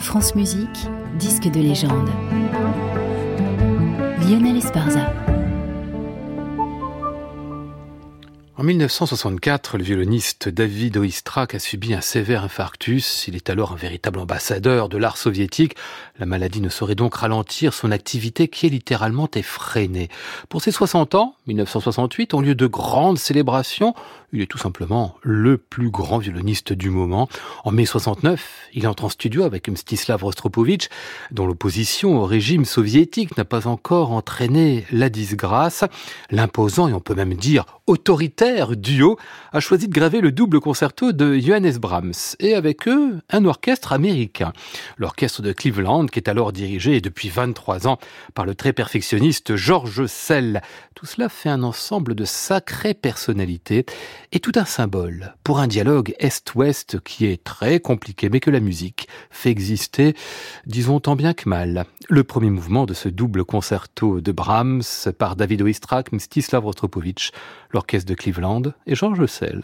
France Musique, disque de légende. Lionel Esparza. En 1964, le violoniste David Oistrakh a subi un sévère infarctus. Il est alors un véritable ambassadeur de l'art soviétique. La maladie ne saurait donc ralentir son activité qui est littéralement effrénée. Pour ses 60 ans, 1968, au lieu de grandes célébrations, il est tout simplement le plus grand violoniste du moment. En mai 69, il entre en studio avec Mstislav Rostropovitch, dont l'opposition au régime soviétique n'a pas encore entraîné la disgrâce. L'imposant et on peut même dire autoritaire duo a choisi de graver le double concerto de Johannes Brahms et avec eux un orchestre américain. L'orchestre de Cleveland qui est alors dirigé depuis 23 ans par le très perfectionniste George Sell. Tout cela fait un ensemble de sacrées personnalités et tout un symbole pour un dialogue Est-Ouest qui est très compliqué mais que la musique fait exister, disons tant bien que mal. Le premier mouvement de ce double concerto de Brahms par David Oistrakh, Mstislav Rostropovitch, l'orchestre de Cleveland et Georges Sell.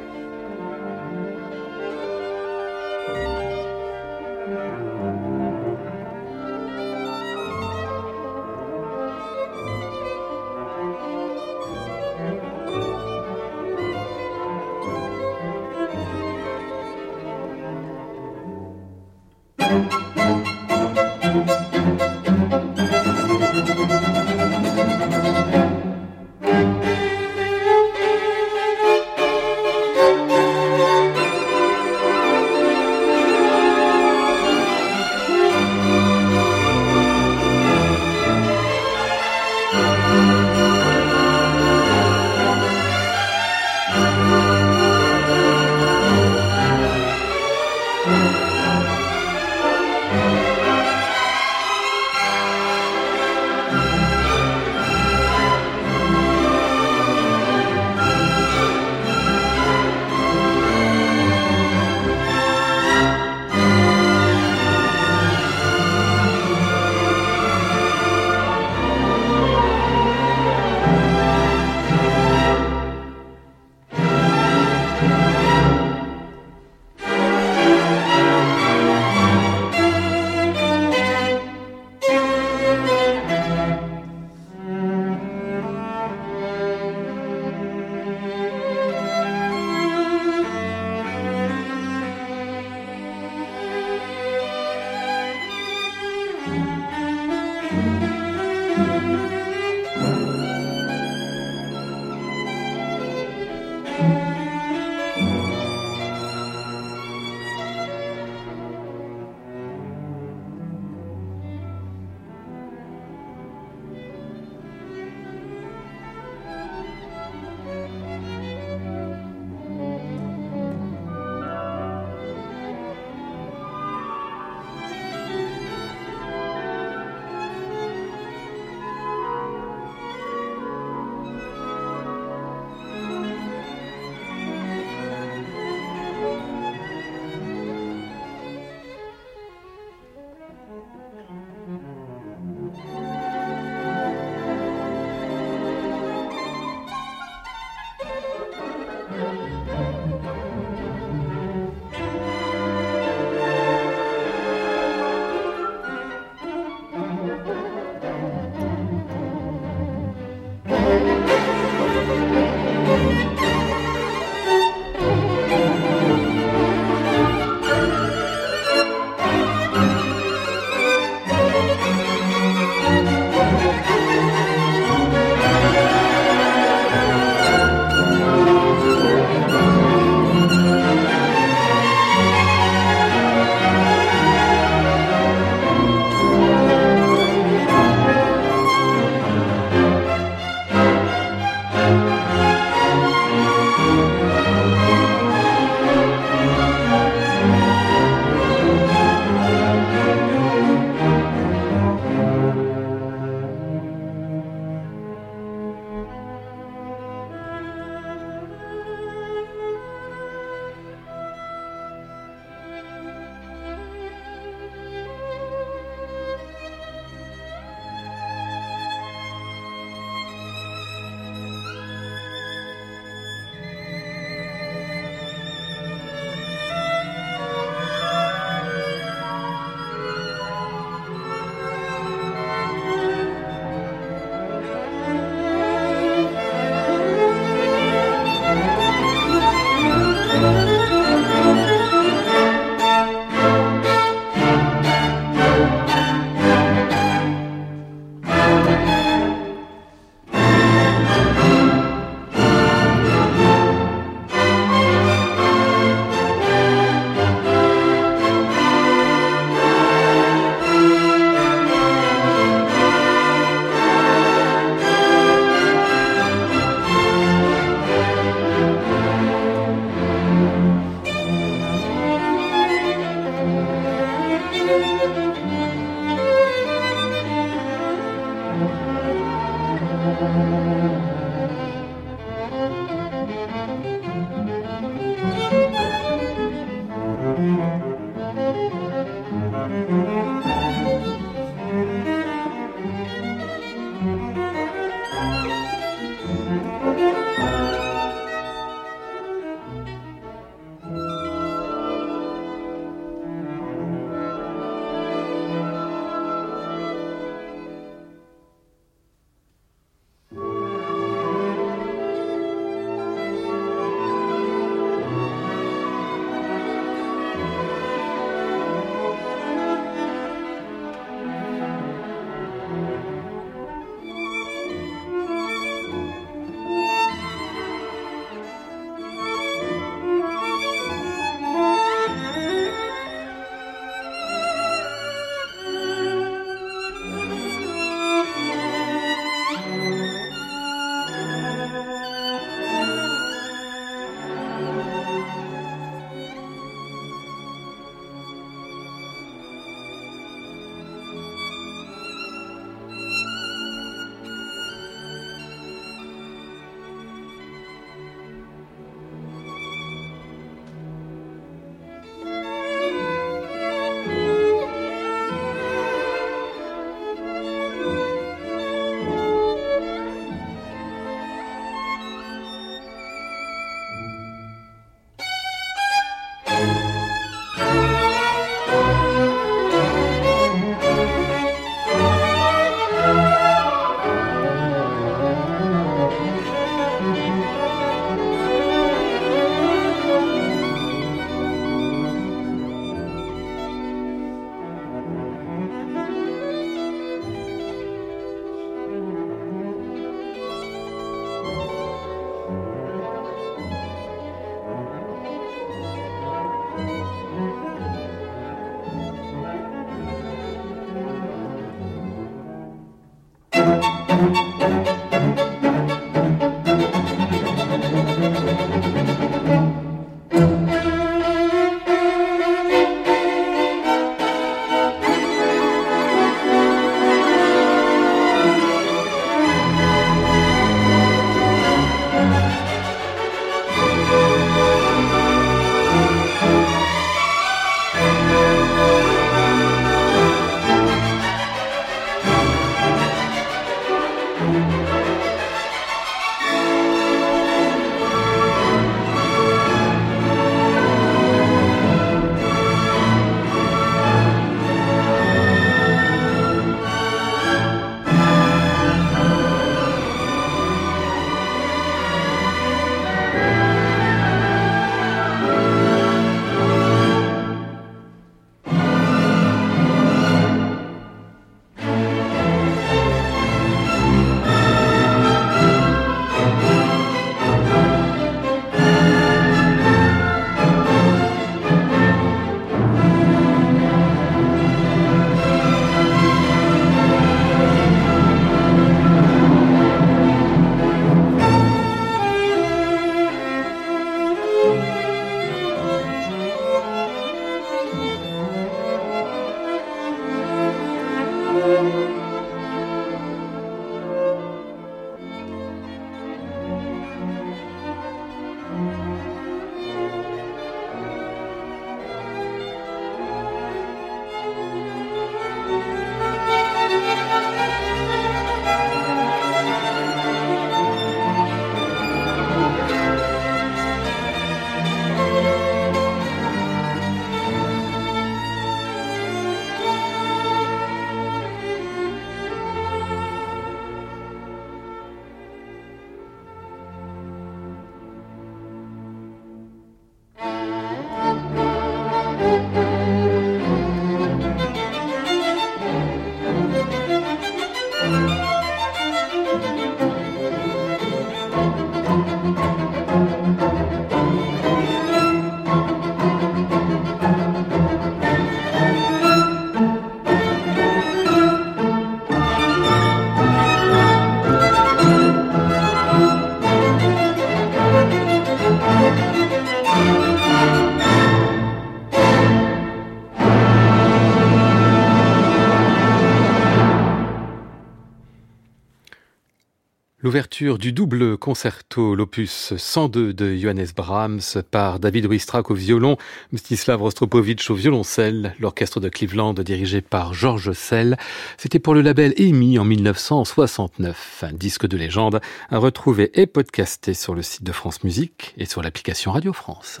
L'ouverture du double concerto, l'opus 102 de Johannes Brahms par David Oistrakh au violon, Mstislav Rostropovitch au violoncelle, l'orchestre de Cleveland dirigé par Georges Sell. C'était pour le label EMI en 1969, un disque de légende à retrouver et podcaster sur le site de France Musique et sur l'application Radio France.